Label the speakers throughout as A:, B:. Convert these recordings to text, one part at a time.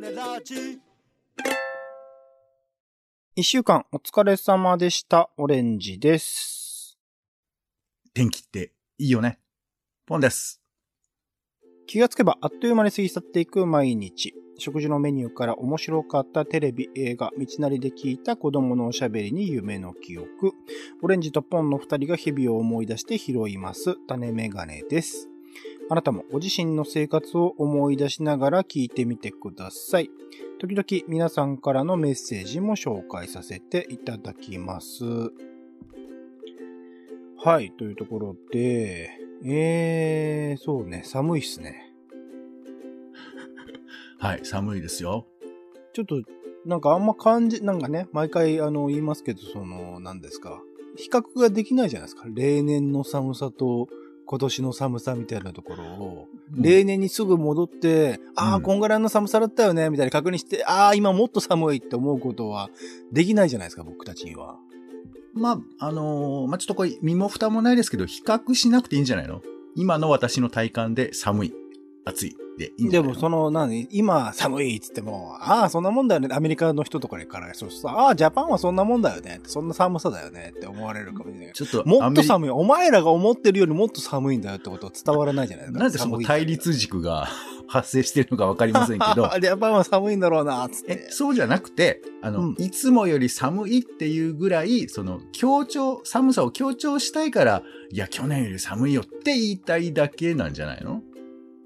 A: ネラジ
B: 一週間お疲れ様でした。オレンジです。
C: 天気っていいよね。ポンです。
B: 気がつけばあっという間に過ぎ去っていく毎日。食事のメニューから面白かったテレビ、映画、道なりで聞いた子供のおしゃべりに夢の記憶。オレンジとポンの二人が日々を思い出して拾います。種メガネです。あなたもご自身の生活を思い出しながら聞いてみてください。時々皆さんからのメッセージも紹介させていただきます。はい、というところで、えー、そうね、寒いっすね。
C: はい、寒いですよ。
B: ちょっと、なんかあんま感じ、なんかね、毎回あの言いますけど、その、何ですか。比較ができないじゃないですか。例年の寒さと今年の寒さみたいなところを、例年にすぐ戻って、ああ、
C: うん。
B: こんぐらいの寒さだったよね、みたいな確認して、ああ、今もっと寒いって思うことはできないじゃないですか、僕たちには。
C: まあ、あのーまあ、ちょっとこれ、身も蓋もないですけど、比較しなくていいんじゃないの？今の私の体感で寒い、暑いでいいんじ
B: でも、その、何、今寒いっつっても、ああ、そんなもんだよね。アメリカの人とかから、そうそう、ああ、ジャパンはそんなもんだよね。そんな寒さだよねって思われるかもしれない。
C: ちょっと、
B: もっと寒い。お前らが思ってるよりもっと寒いんだよってことは伝わらないじゃない？ですか。
C: なんでその対立軸が 発生してるのかわかりませんけど、
B: ジャパンは寒いんだろうな、つっ
C: え
B: て、。
C: そうじゃなくて、あの、
B: うん
C: いつもより寒いっていうぐらい、その、強調、寒さを強調したいから、いや、去年より寒いよって言いたいだけなんじゃないの？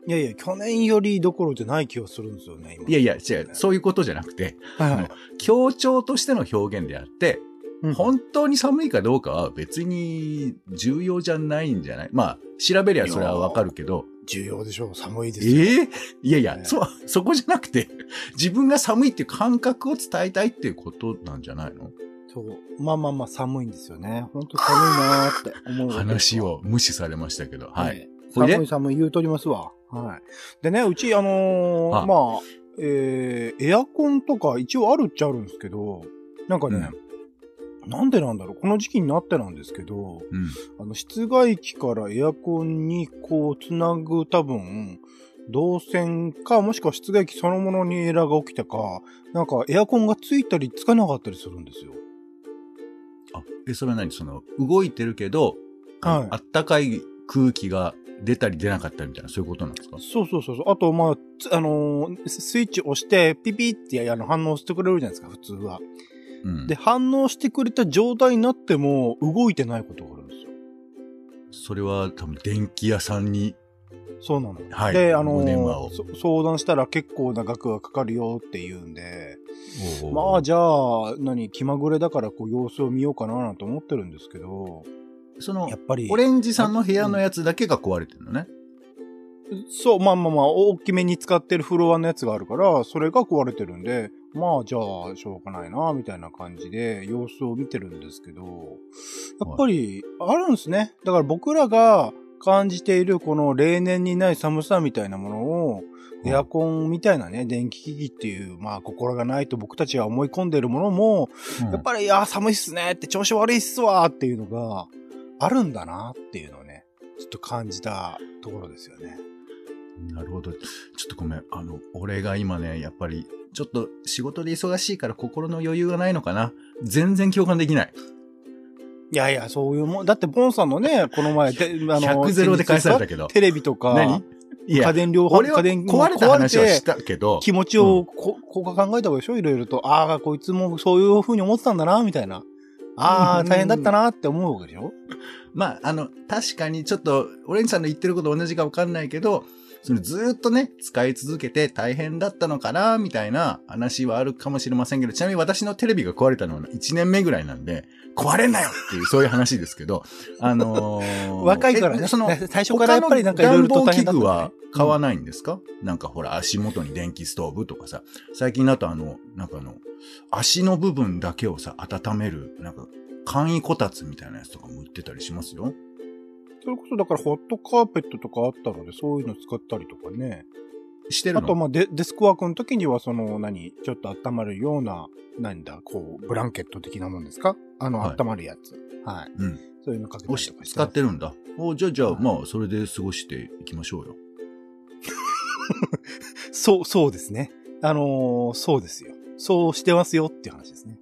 B: いやいや、去年よりどころじゃない気がするんですよね、今。
C: いやいや、違う、そういうことじゃなくて、
B: はいはい。
C: 強調としての表現であって、
B: うん
C: 本当に寒いかどうかは別に重要じゃないんじゃない？まあ、調べりゃそれはわかるけど、
B: 重要でしょう。寒いです
C: え
B: よ。
C: えいやいや、
B: ね
C: そ、そこじゃなくて、自分が寒いっていう感覚を伝えたいっていうことなんじゃないの？
B: そう。まあまあまあ寒いんですよね。本当寒いなーって思う
C: 話
B: わ。
C: を無視されましたけど、はい。
B: ね寒い寒い言うとりますわ。はい。でね、うち、あのー
C: あ
B: まあ、えー、エアコンとか一応あるっちゃあるんですけど、なんかね、なんでなんだろう、この時期になってなんですけど、
C: うん。
B: あの、室外機からエアコンにこう、つなぐ多分、導線か、もしくは室外機そのものにエラーが起きたか、なんかエアコンがついたりつかなかったりするんですよ。
C: あ、え、それは何？その、動いてるけど、
B: はい
C: あったかい空気が出たり出なかったりみたいな、そういうことなんですか？
B: そうそうそうそう。あと、まあ、つあのースイッチ押して、ピピってあの反応してくれるじゃないですか、普通は。
C: うん。
B: で、反応してくれた状態になっても、動いてないことがあるんですよ。
C: それは多分電気屋さんに、
B: そうなの。
C: はい
B: で、あの
C: ご電話を
B: ーそ相談したら結構な額がかかるよって言うんで、まあ、じゃあ、何、気まぐれだからこう様子を見ようかななんて思ってるんですけど、
C: その
B: やっ、ぱり、
C: オレンジさんの部屋のやつだけが壊れてるのね。
B: そう、まあまあまあ、大きめに使ってるフロアのやつがあるから、それが壊れてるんで、まあ、じゃあ、しょうがないな、みたいな感じで、様子を見てるんですけど、やっぱり、あるんですね。だから僕らが感じている、この例年にない寒さみたいなものを、エアコンみたいなね、電気機器っていう、まあ、心がないと僕たちが思い込んでいるものも、
C: うん
B: やっぱり、いや、寒いっすねって、調子悪いっすわっていうのが、あるんだなっていうのをね、ちょっと感じたところですよね。
C: なるほど。ちょっとごめん。あの、俺が今ね、やっぱり、ちょっと仕事で忙しいから心の余裕がないのかな。全然共感できない。
B: いやいや、そういうもん。だって、ボンさんのね、この前、であ
C: 100ゼロで返されたけど。
B: テレビとか、
C: 何？いや、
B: 家電量販家電
C: 壊れた話はしてたけど、
B: 気持ちをこ、ここ考えた方がいいでしょ？いろいろと。ああ、こいつもそういう風に思ってたんだな、みたいな。ああ、
C: うん。
B: 大変だったなって思うわけでしょ？
C: まあ、あの、確かにちょっと、オレンジさんの言ってること同じかわかんないけど、そのずーっとね、使い続けて大変だったのかな、みたいな話はあるかもしれませんけど、ちなみに私のテレビが壊れたのは1年目ぐらいなんで、壊れんなよっていう、そういう話ですけど、あのー
B: 若いからね。
C: えその、
B: 最初からやっぱりなんかいろいろと
C: 器具は買わないんですか、なんかほら、足元に電気ストーブとかさ、最近だとあの、なんかあの、足の部分だけをさ、温める、なんか、簡易こたつみたいなやつとかも売ってたりしますよ。
B: それこそだからホットカーペットとかあったので、そういうの使ったりとかね。
C: してるの？
B: あと、まあデ、デスクワークの時には、その、何、ちょっと温まるような、なんだ、こう、ブランケット的なもんですか？あの、
C: はい
B: 温まるやつ。はい。
C: うん。
B: そういうのかけた
C: おし
B: りとかして
C: 使ってるんだ。おじゃあ、じゃあ、
B: はい
C: まあ、それで過ごしていきましょうよ。
B: そう、そうですね。あのーそうですよ。そうしてますよっていう話ですね。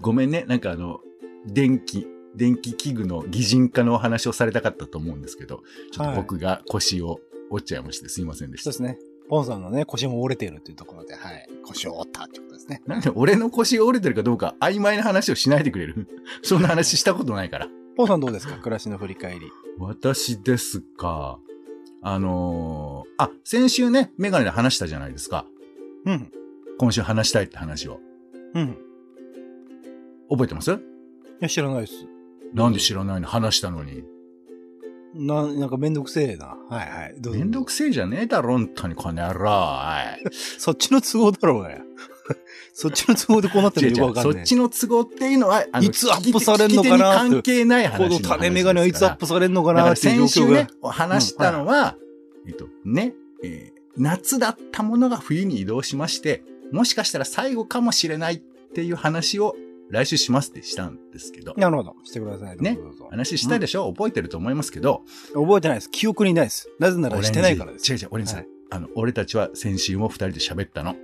C: ごめんね。なんかあの、電気、電気器具の擬人化のお話をされたかったと思うんですけど、ちょっと僕が腰を折っちゃいましてすいませんでした。
B: そうですね。ポンさんのね、腰も折れているっていうところで、はい。腰を折ったってことですね。
C: なんで俺の腰が折れてるかどうか曖昧な話をしないでくれる？そんな話したことないから。
B: ポンさんどうですか？暮らしの振り返り。
C: 私ですか？あのーあ、先週ね、メガネで話したじゃないですか。
B: うん。
C: 今週話したいって話を。
B: うん。
C: 覚えてます？
B: いや、知らないです。
C: なんで知らないの？話したのに。
B: な、なんかめんどくせえな。はいはい。どうぞ
C: めんどくせえじゃねえだろ、本当にこの野郎。はい。
B: そっちの都合だろうがや。そっちの都合でこうなってるのよくわかんない。
C: そっちの都合っていうのは、あの
B: いつアップされんのかな
C: 関係ない話
B: この種メガネはいつアップされんのかなっていう
C: 先週
B: 状況が。
C: ね、話したのは、えっと、ね、えー夏だったものが冬に移動しまして、もしかしたら最後かもしれないっていう話を来週しますってしたんですけど、
B: なるほど。してください。
C: ね話したでしょ、覚えてると思いますけど、
B: 覚えてないです。記憶にないです。なぜならしてないからです。
C: 違う違う、俺さん、
B: はい
C: あの、俺たちは先週も二人で喋ったの。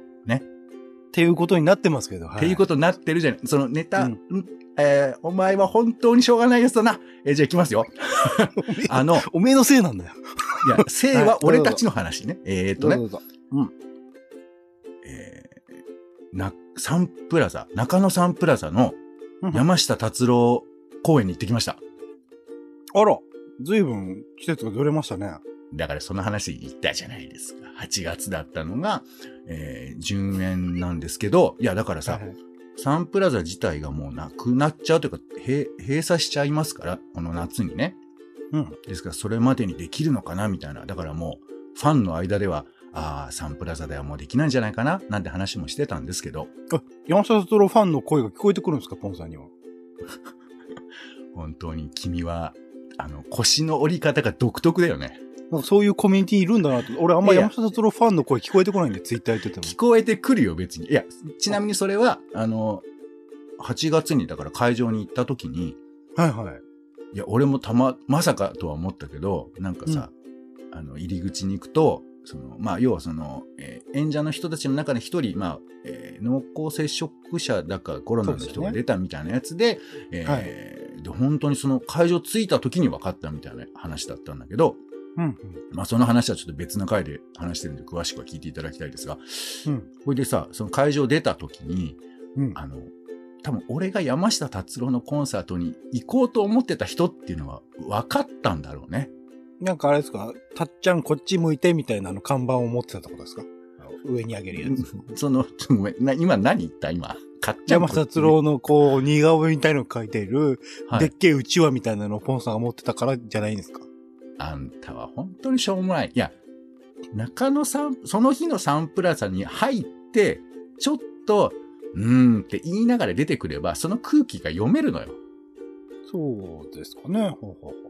B: っていうことになってますけど。は
C: っていうことになってるじゃない。そのネタ、
B: うん
C: んえーお前は本当にしょうがないやつだな。えーじゃあ行きますよ。あの、い
B: おめえのせいなんだよ。
C: や、生は俺たちの話ね。えーっとね、
B: どうぞどうぞ
C: えーな、サンプラザ、中野サンプラザの
B: うん
C: 山下達郎公園に行ってきました。
B: あら、ずいぶん季節がずれましたね。
C: だからその話言ったじゃないですか。8月だったのが、えー、順延なんですけど、いや、だからさ、
B: はいはい
C: サンプラザ自体がもうなくなっちゃうというか、閉閉鎖しちゃいますから、この夏にね。
B: うん。
C: ですから、それまでにできるのかなみたいな。だからもう、ファンの間では、ああ、サンプラザではもうできないんじゃないかななんて話もしてたんですけど、
B: あ、山下達郎ファンの声が聞こえてくるんですか、ポンさんには。
C: 本当に君は、あの、腰の折り方が独特だよね。
B: なんかそういうコミュニティいるんだなって。俺あんま山下達郎ファンの声聞こえてこないんで、ツイッター言ってても。
C: 聞こえてくるよ、別に。いや、ちなみにそれは、あの、8月にだから会場に行った時に、
B: はいはい。
C: いや、俺もたま、まさかとは思ったけど、なんかさ、あの、入り口に行くと、その、まあ、要はその、えー演者の人たちの中で一人、まあ、えー濃厚接触者だかコロナの人が出たみたいなやつで、えーで、本当にその会場着いた時に分かったみたいな話だったんだけど、
B: うんうん。
C: まあ、その話はちょっと別の回で話してるんで、詳しくは聞いていただきたいですが、
B: うん。
C: これでさ、その会場出た時に、
B: うん。
C: あの、多分俺が山下達郎のコンサートに行こうと思ってた人っていうのは分かったんだろうね。
B: なんかあれですか、たっちゃんこっち向いてみたいなあの看板を持ってたってことですか？上に上げるやつ。
C: その、ちょっとごめん、な今何言った？今。かっちゃん
B: 山下達郎のこう、似顔絵みたいの書いている、
C: はい
B: でっけえうちわみたいなのをポンさんが持ってたからじゃないんですか？
C: あんたは本当にしょうもない。いや、中野サン、その日のサンプラザに入って、ちょっと、うーんって言いながら出てくれば、その空気が読めるのよ。
B: そうですかね。ほうほうほう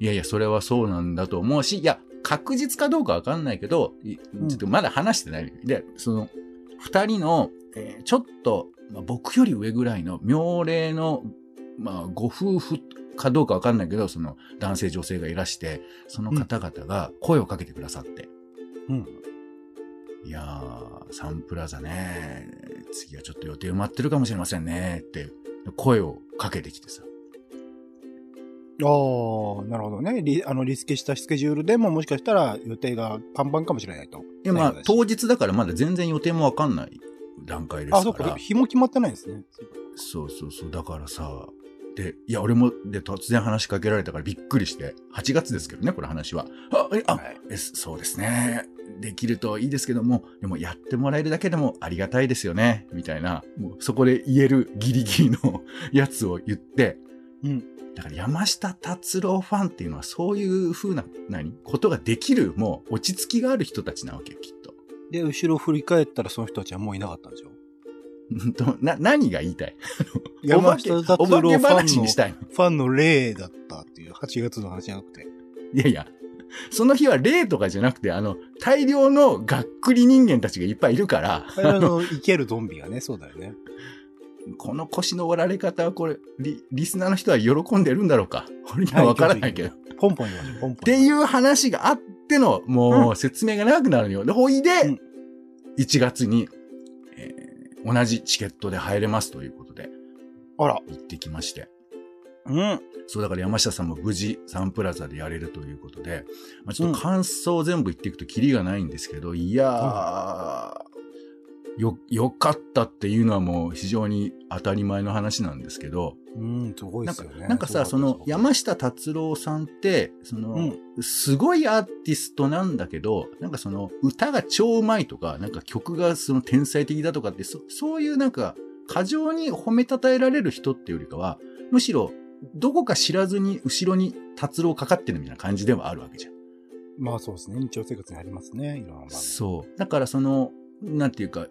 C: いやいや、それはそうなんだと思うし、いや、確実かどうかわかんないけど、いちょっとまだ話してない。で、その、二人の、えーちょっと、まあ、僕より上ぐらいの妙齢の、まあ、ご夫婦かどうかわかんないけど、その男性女性がいらして、その方々が声をかけてくださって、
B: うん。
C: いやー、サンプラザね、次はちょっと予定埋まってるかもしれませんね、って、声をかけてきてさ。
B: ああ、なるほどね。リあの、リスケしたスケジュールでももしかしたら予定がパンパンかもしれないと。
C: いや、まあ、当日だからまだ全然予定もわかんない段階ですから。
B: あ、そうか。日も決まってないんですね。
C: そうそうそう。だからさ、で、いや、俺も、で、突然話しかけられたからびっくりして、8月ですけどね、これ話は。あ、え、あ、
B: はい
C: えそうですね。できるといいですけども、でもやってもらえるだけでもありがたいですよね、みたいな、もうそこで言えるギリギリのやつを言って、
B: うん。
C: だから山下達郎ファンっていうのはそういう風な、何ことができる、もう落ち着きがある人たちなわけよ、きっと。
B: で、後ろ振り返ったらその人たちはもういなかったんでしょ？
C: な、何が言いたい？お
B: 山下達郎ファン
C: の
B: ファンの例だったっていう8月の話じゃなくて。
C: いやいや、その日は霊とかじゃなくて、あの、大量のがっくり人間たちがいっぱいいるから、
B: あれあの、生けるゾンビがね、そうだよね。
C: この腰の折られ方はこれ、リ、リスナーの人は喜んでるんだろうか？俺にはわからないけど。っ
B: ポンポン言いましょう、ポンポン。
C: ていう話があっての、も
B: う
C: う説明が長くなるのよ。で、ほいで、
B: うん
C: 1月に、えー同じチケットで入れますということで、
B: あら。
C: 行ってきまして。
B: うん。
C: そう、だから山下さんも無事サンプラザでやれるということで、まあ、ちょっと感想を全部言っていくとキリがないんですけど、いやー、よ、よかったっていうのはもう非常に当たり前の話なんですけど、
B: うん、すごいで
C: なんか
B: すよね。
C: なんかさ、その山下達郎さんって、その、すごいアーティストなんだけど、なんかその歌が超うまいとか、なんか曲がその天才的だとかって、そそういうなんか過剰に褒めたたえられる人っていうよりかは、むしろどこか知らずに後ろに達郎かかってるみたいな感じではあるわけじゃん。
B: まあそうですね。日常生活にありますね。いろんな。
C: そう。だからその、なんていうか、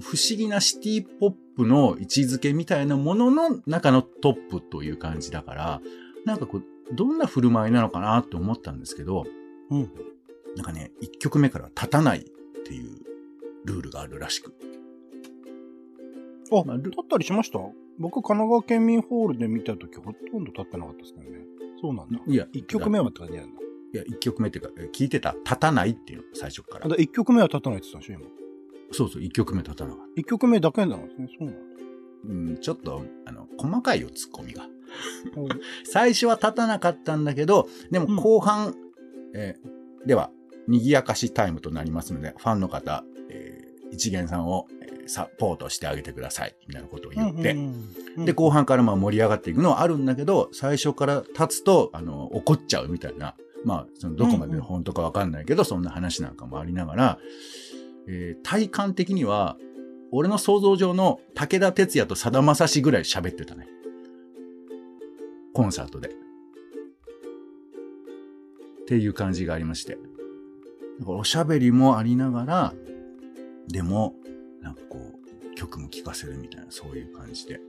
C: 不思議なシティポップの位置づけみたいなものの中のトップという感じだから、なんかこう、どんな振る舞いなのかなって思ったんですけど、
B: うん。
C: なんかね、一曲目から立たないっていうルールがあるらしく。
B: あ、
C: まあル
B: 立ったりしました？僕、神奈川県民ホールで見たとき、ほとんど立ってなかったですけどね。そうなんだ。
C: いや、
B: 一曲目はって感じなんだ。
C: いや、一曲目っていうか、え聞いてた？立たないっていうの、最初から
B: あ、。だ一曲目は立たないって言ってたんでしょ、
C: そうそう、一曲目立たなかっ
B: 今。一曲目だけなんですね。そうなんだ。
C: た。うん、ちょっと、あの、細かいよ、ツッコミが。
B: お
C: 最初は立たなかったんだけど、でも後半、えーでは、賑やかしタイムとなりますので、ファンの方、えー一元さんを、えーサポートしてあげてください、みたいなことを言って、
B: うんうんうん
C: で、後半からまあ盛り上がっていくのはあるんだけど、最初から立つと、あの、怒っちゃうみたいな、まあ、そのどこまで本当かわかんないけど、そんな話なんかもありながら、えー体感的には、俺の想像上の武田鉄矢とさだまさしぐらい喋ってたね。コンサートで。っていう感じがありまして。だかおしゃべりもありながら、でも、なんかこう、曲も聴かせるみたいな、そういう感じで。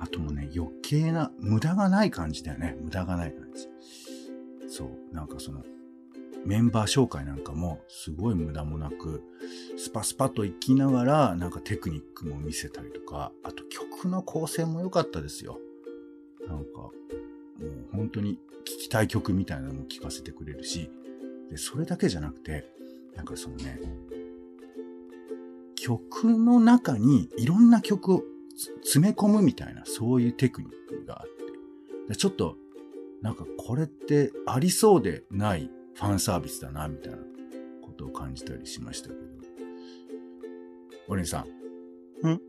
C: あともね、余計な、無駄がない感じだよね。無駄がない感じ。そう、なんかその、メンバー紹介なんかも、すごい無駄もなく、スパスパと行きながら、なんかテクニックも見せたりとか、あと曲の構成も良かったですよ。なんか、もう本当に聴きたい曲みたいなのも聴かせてくれるし、で、それだけじゃなくて、なんかそのね、曲の中にいろんな曲を詰め込むみたいな、そういうテクニックがあって、でちょっと、なんかこれってありそうでないファンサービスだな、みたいなことを感じたりしましたけど。オレンジさん。
B: ん？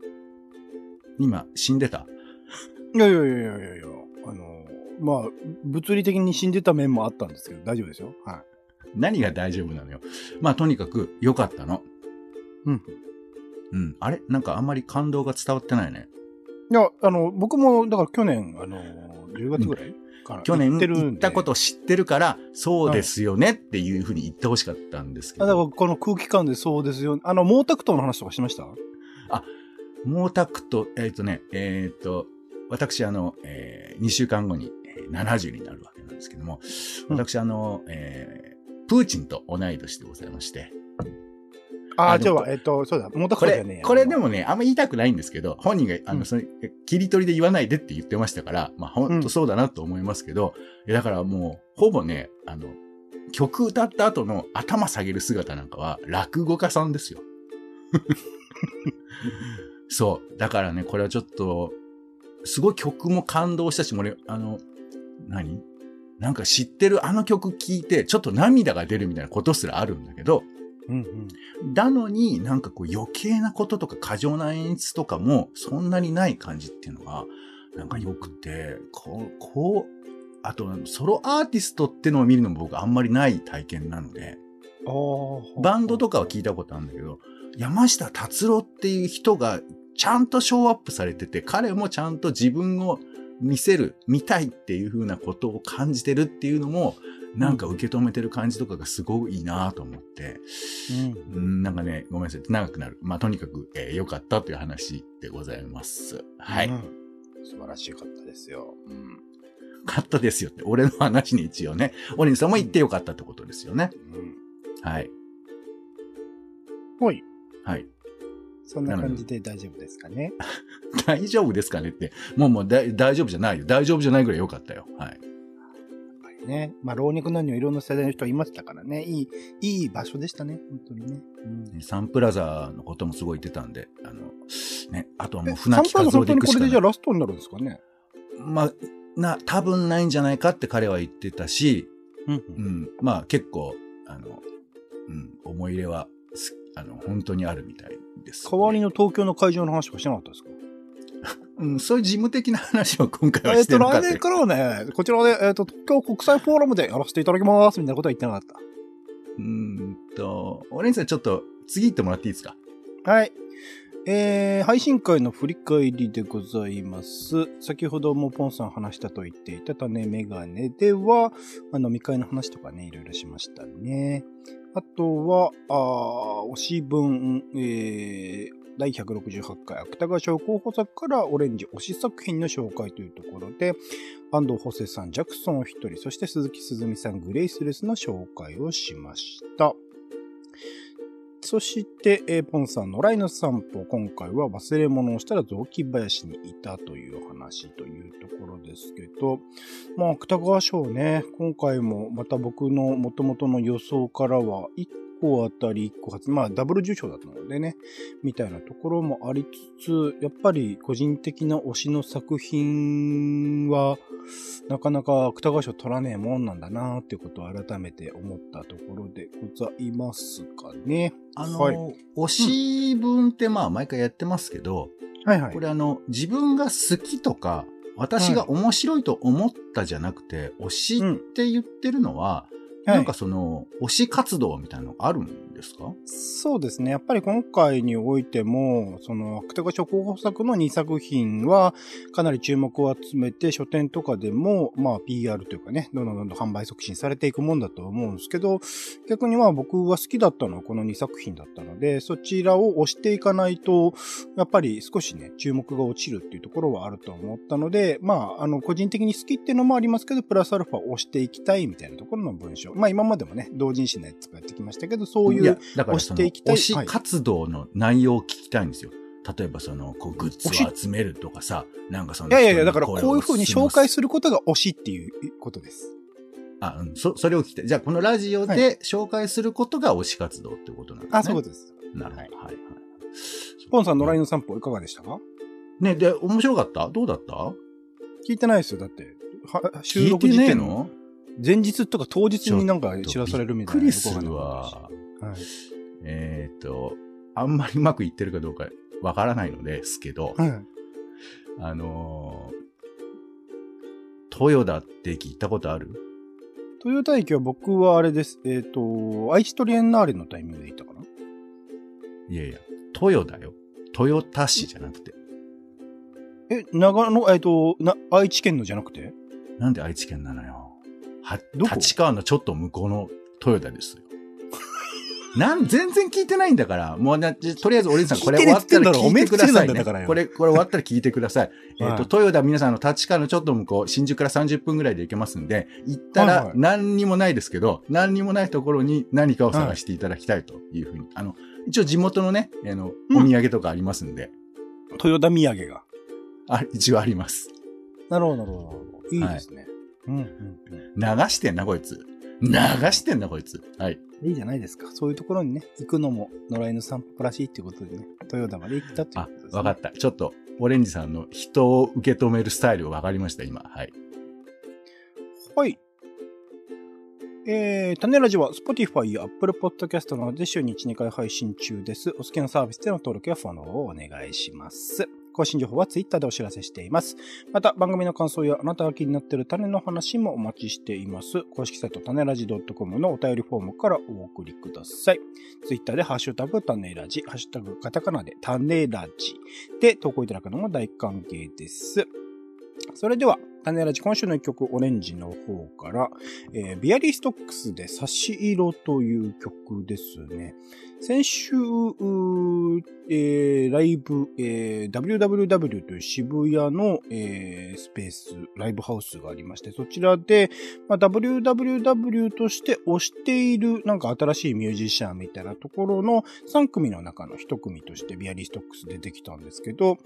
C: 今、死んでた？
B: いやいやいやいやいやいや、あの、まあ、物理的に死んでた面もあったんですけど、大丈夫ですよ。はい。
C: 何が大丈夫なのよ。まあ、とにかく良かったの。
B: うん。
C: うん。あれ？なんかあんまり感動が伝わってないね。
B: いや、あの、僕も、だから去年、あの、10月ぐらいから
C: 去年
B: 行っ
C: たこと知ってるから、そうですよねっていうふうに言ってほしかったんですけ
B: あだから
C: ど。
B: この空気感でそうですよ。あの、毛沢東の話とかしました？
C: 毛沢東、えっ、とね、えっ、と、私あの、え2週間後にえー70になるわけなんですけども、
B: うん。
C: 私あの、えープーチンと同い年でございまして、
B: ああ、じゃあ、えっと、そうだ、毛沢
C: これ
B: ね
C: これでもね、あんま言いたくないんですけど、本人が、あの、
B: うん。
C: それ、切り取りで言わないでって言ってましたから、まあ、ほん。とそうだなと思いますけど、いやだからもう、ほぼね、あの、曲歌った後の頭下げる姿なんかは、落語家さんですよ。そう。だからね、これはちょっと、すごい曲も感動したし、俺、あの、何？なんか知ってるあの曲聴いて、ちょっと涙が出るみたいなことすらあるんだけど、
B: うんうん。
C: なのになんかこう余計なこととか過剰な演出とかもそんなにない感じっていうのがなんか良くて、こう、こう、あとソロアーティストってのを見るのも僕あんまりない体験なので。バンドとかは聞いたことあるんだけど、山下達郎っていう人がちゃんとショーアップされてて、彼もちゃんと自分を見せる、見たいっていう風なことを感じてるっていうのも、なんか受け止めてる感じとかがすごいいいなと思って、
B: うん。
C: うんなんかね、ごめんなさい。長くなる。まあ、とにかく、えー良かったという話でございます。はい。
B: うん素晴らしかったですよ。うん。
C: よかったですよって、俺の話に一応ね、オレンジさんも言ってよかったってことですよね。
B: うん。
C: はい。
B: ほい。
C: はい。
B: そんな感じで大丈夫ですかね？
C: 大丈夫ですかねって。もうもう大丈夫じゃないよ。大丈夫じゃないぐらい良かったよ。はい。
B: ね。まあ、老若男女いろんな世代の人いましたからね。いい、いい場所でしたね。本当にね。うん、
C: サンプラザのこともすごい言ってたんで、あの、ね、あとはもう
B: え
C: 船木和
B: サンプラザ本当にこれでじゃあ
C: 夫で行くしかない。
B: ラストになるんですかね？
C: まあ、な、多分ないんじゃないかって彼は言ってたし、
B: うん
C: うん、まあ結構、あの、うん、思い入れは、すあの、本当にあるみたいです、
B: 代わりの東京の会場の話とかしてなかったですか？
C: うん、そういう事務的な話を今回は
B: えっと、
C: してるのかって
B: 来年からはね、こちらで、えっと、東京国際フォーラムでやらせていただきます、みたいなことは言ってなかっ
C: うーんと、オレンジさんちょっと次行ってもらっていいですか？
B: た。はい。えー、配信会の振り返りでございます。先ほどもポンさん話したと言っていた種メガネでは、あの、未開の話とかね、いろいろしましたね。あとは、あー推し分、えー、第168回芥川賞候補作からオレンジ推し作品の紹介というところで、安藤補正さん、ジャクソンお一人、そして鈴木すずみさん、グレイスレスの紹介をしました。そして、えーポンさんのライの散歩。今回は忘れ物をしたら雑木林にいたという話というところですけど、まあ、芥川賞ね、今回もまた僕の元々の予想からは、1個あたり1個発、まあ、ダブル受賞だったのでね、みたいなところもありつつ、やっぱり個人的な推しの作品は、なかなか芥川賞取らねえもんなんだなっていうことを改めて思ったところでございますかね。
C: あの、
B: はい
C: 推し文ってまあ毎回やってますけど、
B: はいはい
C: こ。れあの、自分が好きとか、私が面白いと思ったじゃなくて、推しって言ってるのは、なんかその、推し活動みたいなのがあるんですか？
B: そうですね。やっぱり今回においても、その、芥川賞候補作の2作品は、かなり注目を集めて、書店とかでも、まあ、PR というかね、どんどんどんどん販売促進されていくもんだと思うんですけど、逆には僕は好きだったのはこの2作品だったので、そちらを押していかないと、やっぱり少しね、注目が落ちるっていうところはあると思ったので、まあ、あの、個人的に好きっていうのもありますけど、プラスアルファ押していきたいみたいなところの文章。まあ、今までもね、同人誌のやつがやってきましたけど、そういう、
C: や、だからその、
B: 推していきたい
C: 推し活動の内容を聞きたいんですよ。例えばその、こう、グッズを集めるとかさ、なんかその、
B: いやいやいや、だからこういう風に紹介
C: す
B: することが推しっていうことです。
C: あ、うん、そ、それを聞きたい。じゃあ、このラジオ
B: は
C: で紹介することが推し活動ってことなんですね。
B: あ、そういうことです。
C: なるほど。
B: は
C: はいい、はい。
B: ポンさんの LINE の散歩いかがでしたか？
C: ね、で、面白かった？どうだった？
B: 聞いてないですよ。だって、は収録時点
C: の
B: 前日とか当日になんか知らされるみたいな。
C: びっくりするわ。
B: はい。
C: えっ、と、あんまりうまくいってるかどうかわからないのですけど、
B: はい。
C: あのー、豊田って聞いたことある？
B: 豊田駅は僕はあれです。えっ、と、愛知トリエンナーレのタイミングで行ったかな？い
C: やいや、豊田よ。豊田市じゃなくて。
B: え、長野、えっ、と、な、愛知県のじゃなくて？
C: なんで愛知県なのよ。は、立川のちょっと向こうの豊田ですよ。なん、全然聞いてないんだから。もうな、じとりあえず、オレンジさん、これ終わったら聞いてくださいね。これ、これ終わったら聞いてください。えっ、
B: はい
C: と、豊田皆さんの立川のちょっと向こう、新宿から30分ぐらいで行けますんで、行ったら何にもないですけど、何にもないところに何かを探していただきたいというふうに。あの、一応地元のね、あの、
B: うん
C: お土産とかありますんで、
B: 豊田土産が。
C: あ、一応あります。
B: なるほど、なるほど。いいですね。うん。
C: 流してんな、こいつ。流してんな、こいつ。はい。
B: いいじゃないですか。そういうところにね、行くのも野良犬散歩らしいっていうことでね、豊田まで行ったっていう
C: あ
B: ことで、す、ね。
C: わかった。ちょっと、オレンジさんの人を受け止めるスタイルがわかりました、今。はい。
B: はい。えー、種ラジは Spotify や Apple Podcast などで週に1、2回配信中です。お好きなサービスでの登録やフォローをお願いします。更新情報は Twitter でお知らせしています。また、番組の感想やあなたが気になっている種の話もお待ちしています。公式サイト種ラジ .com のお便りフォームからお送りください。Twitter でハッシュタグ種ラジ、ハッシュタグカタカナで種ラジで投稿いただくのも大歓迎です。それでは、種ラジ今週の一曲、オレンジの方から、えービアリーストックスで差し色という曲ですね。先週、えーライブ、えー WWW という渋谷の、えースペース、ライブハウスがありまして、そちらで、まあ、WWW として推しているなんか新しいミュージシャンみたいなところの3組の中の1組としてビアリーストックス出てきたんですけど、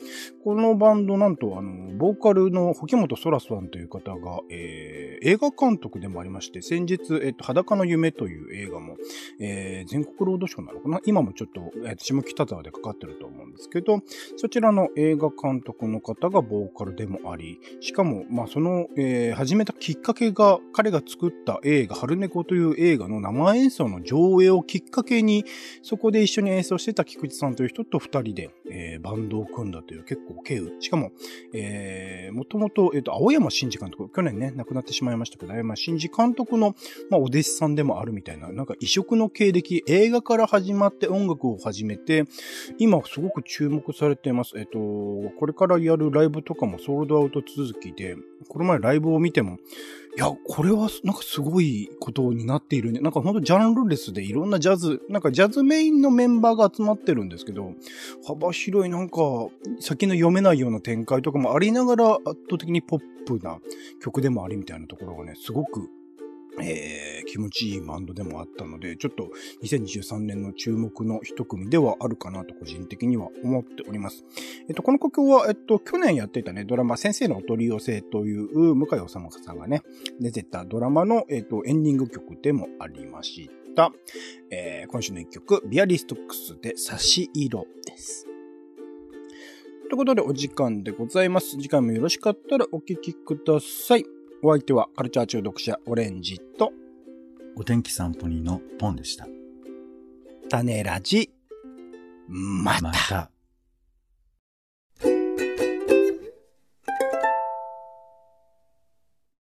B: このバンドなんとあの、ボーカルの保木本空ささんという方が、えー、映画監督でもありまして、先日、えっと、裸の夢という映画も、えー、全国ロードショーなのかな？今もちょっと、えー、下北沢でかかってると思うんですけど、そちらの映画監督の方がボーカルでもあり、しかも、まあ、その、えー、始めたきっかけが、彼が作った映画、春猫という映画の生演奏の上映をきっかけに、そこで一緒に演奏してた菊池さんという人と二人で、えー、バンドを組んだという結構経由。しかも、えー、もともと、えっ、ー、と、青山真司監督、去年ね、亡くなってしまいましたけど、青山真司監督の、まあ、お弟子さんでもあるみたいな、なんか異色の経歴、映画から始まって音楽を始めて、今すごく注目されています。えっ、ー、と、これからやるライブとかもソールドアウト続きで、この前ライブを見ても、いや、これはなんかすごいことになっているね。なんかほんとジャンルレスでいろんなジャズ、なんかジャズメインのメンバーが集まってるんですけど、幅広いなんか先の読めないような展開とかもありながら圧倒的にポップな曲でもありみたいなところがね、すごくえー、気持ちいいバンドでもあったので、ちょっと2023年の注目の一組ではあるかなと個人的には思っております。えっと、この曲は、えっと、去年やっていたね、ドラマ、先生のお取り寄せという向井治さんがね、出てたドラマの、えっと、エンディング曲でもありました。えー、今週の一曲、ビアリストックスで差し色です。ということでお時間でございます。次回もよろしかったらお聴きください。お相手はカルチャー中毒者オレンジと、
C: お天気散歩人のポンでした。
B: 種ラジ、また。また